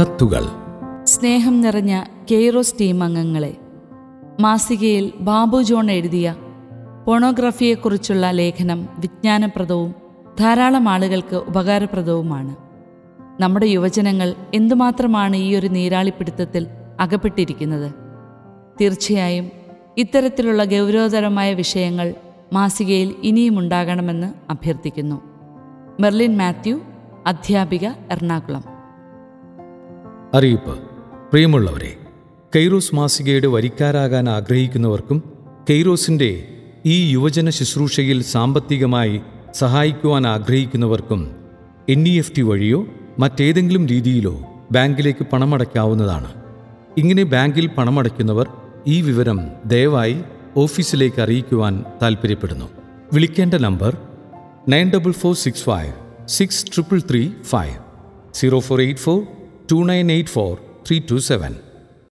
കത്തുകൾ. സ്നേഹം നിറഞ്ഞ കെയ്റോസ് ടീം അംഗങ്ങളെ. മാസികയിൽ ബാബു ജോൺ എഴുതിയ പോണോഗ്രഫിയെക്കുറിച്ചുള്ള ലേഖനം വിജ്ഞാനപ്രദവും ധാരാളം ആളുകൾക്ക് ഉപകാരപ്രദവുമാണ്. നമ്മുടെ യുവജനങ്ങൾ എന്തുമാത്രമാണ് ഈ ഒരു നീരാളിപ്പിടുത്തത്തിൽ അകപ്പെട്ടിരിക്കുന്നത്? തീർച്ചയായും ഇത്തരത്തിലുള്ള ഗൗരവതരമായ വിഷയങ്ങൾ മാസികയിൽ ഇനിയും ഉണ്ടാകണമെന്ന് അഭ്യർത്ഥിക്കുന്നു. മെർലിൻ മാത്യു അധ്യാപിക എറണാകുളം. അറിയിപ്പ്. പ്രിയമുള്ളവരെ കെയ്റോസ് മാസികയുടെ വരിക്കാരാകാൻ ആഗ്രഹിക്കുന്നവർക്കും കെയ്റോസിന്റെ ഈ യുവജന ശുശ്രൂഷയിൽ സാമ്പത്തികമായി സഹായിക്കുവാൻ ആഗ്രഹിക്കുന്നവർക്കും എൻ ഇ എഫ് ടി വഴിയോ മറ്റേതെങ്കിലും രീതിയിലോ ബാങ്കിലേക്ക് പണമടയ്ക്കാവുന്നതാണ്. ഇങ്ങനെ ബാങ്കിൽ പണമടയ്ക്കുന്നവർ ഈ വിവരം ദയവായി ഓഫീസിലേക്ക് അറിയിക്കുവാൻ താൽപ്പര്യപ്പെടുന്നു. വിളിക്കേണ്ട number nine double four six five six triple three five. Zero four eight four two nine eight four three two seven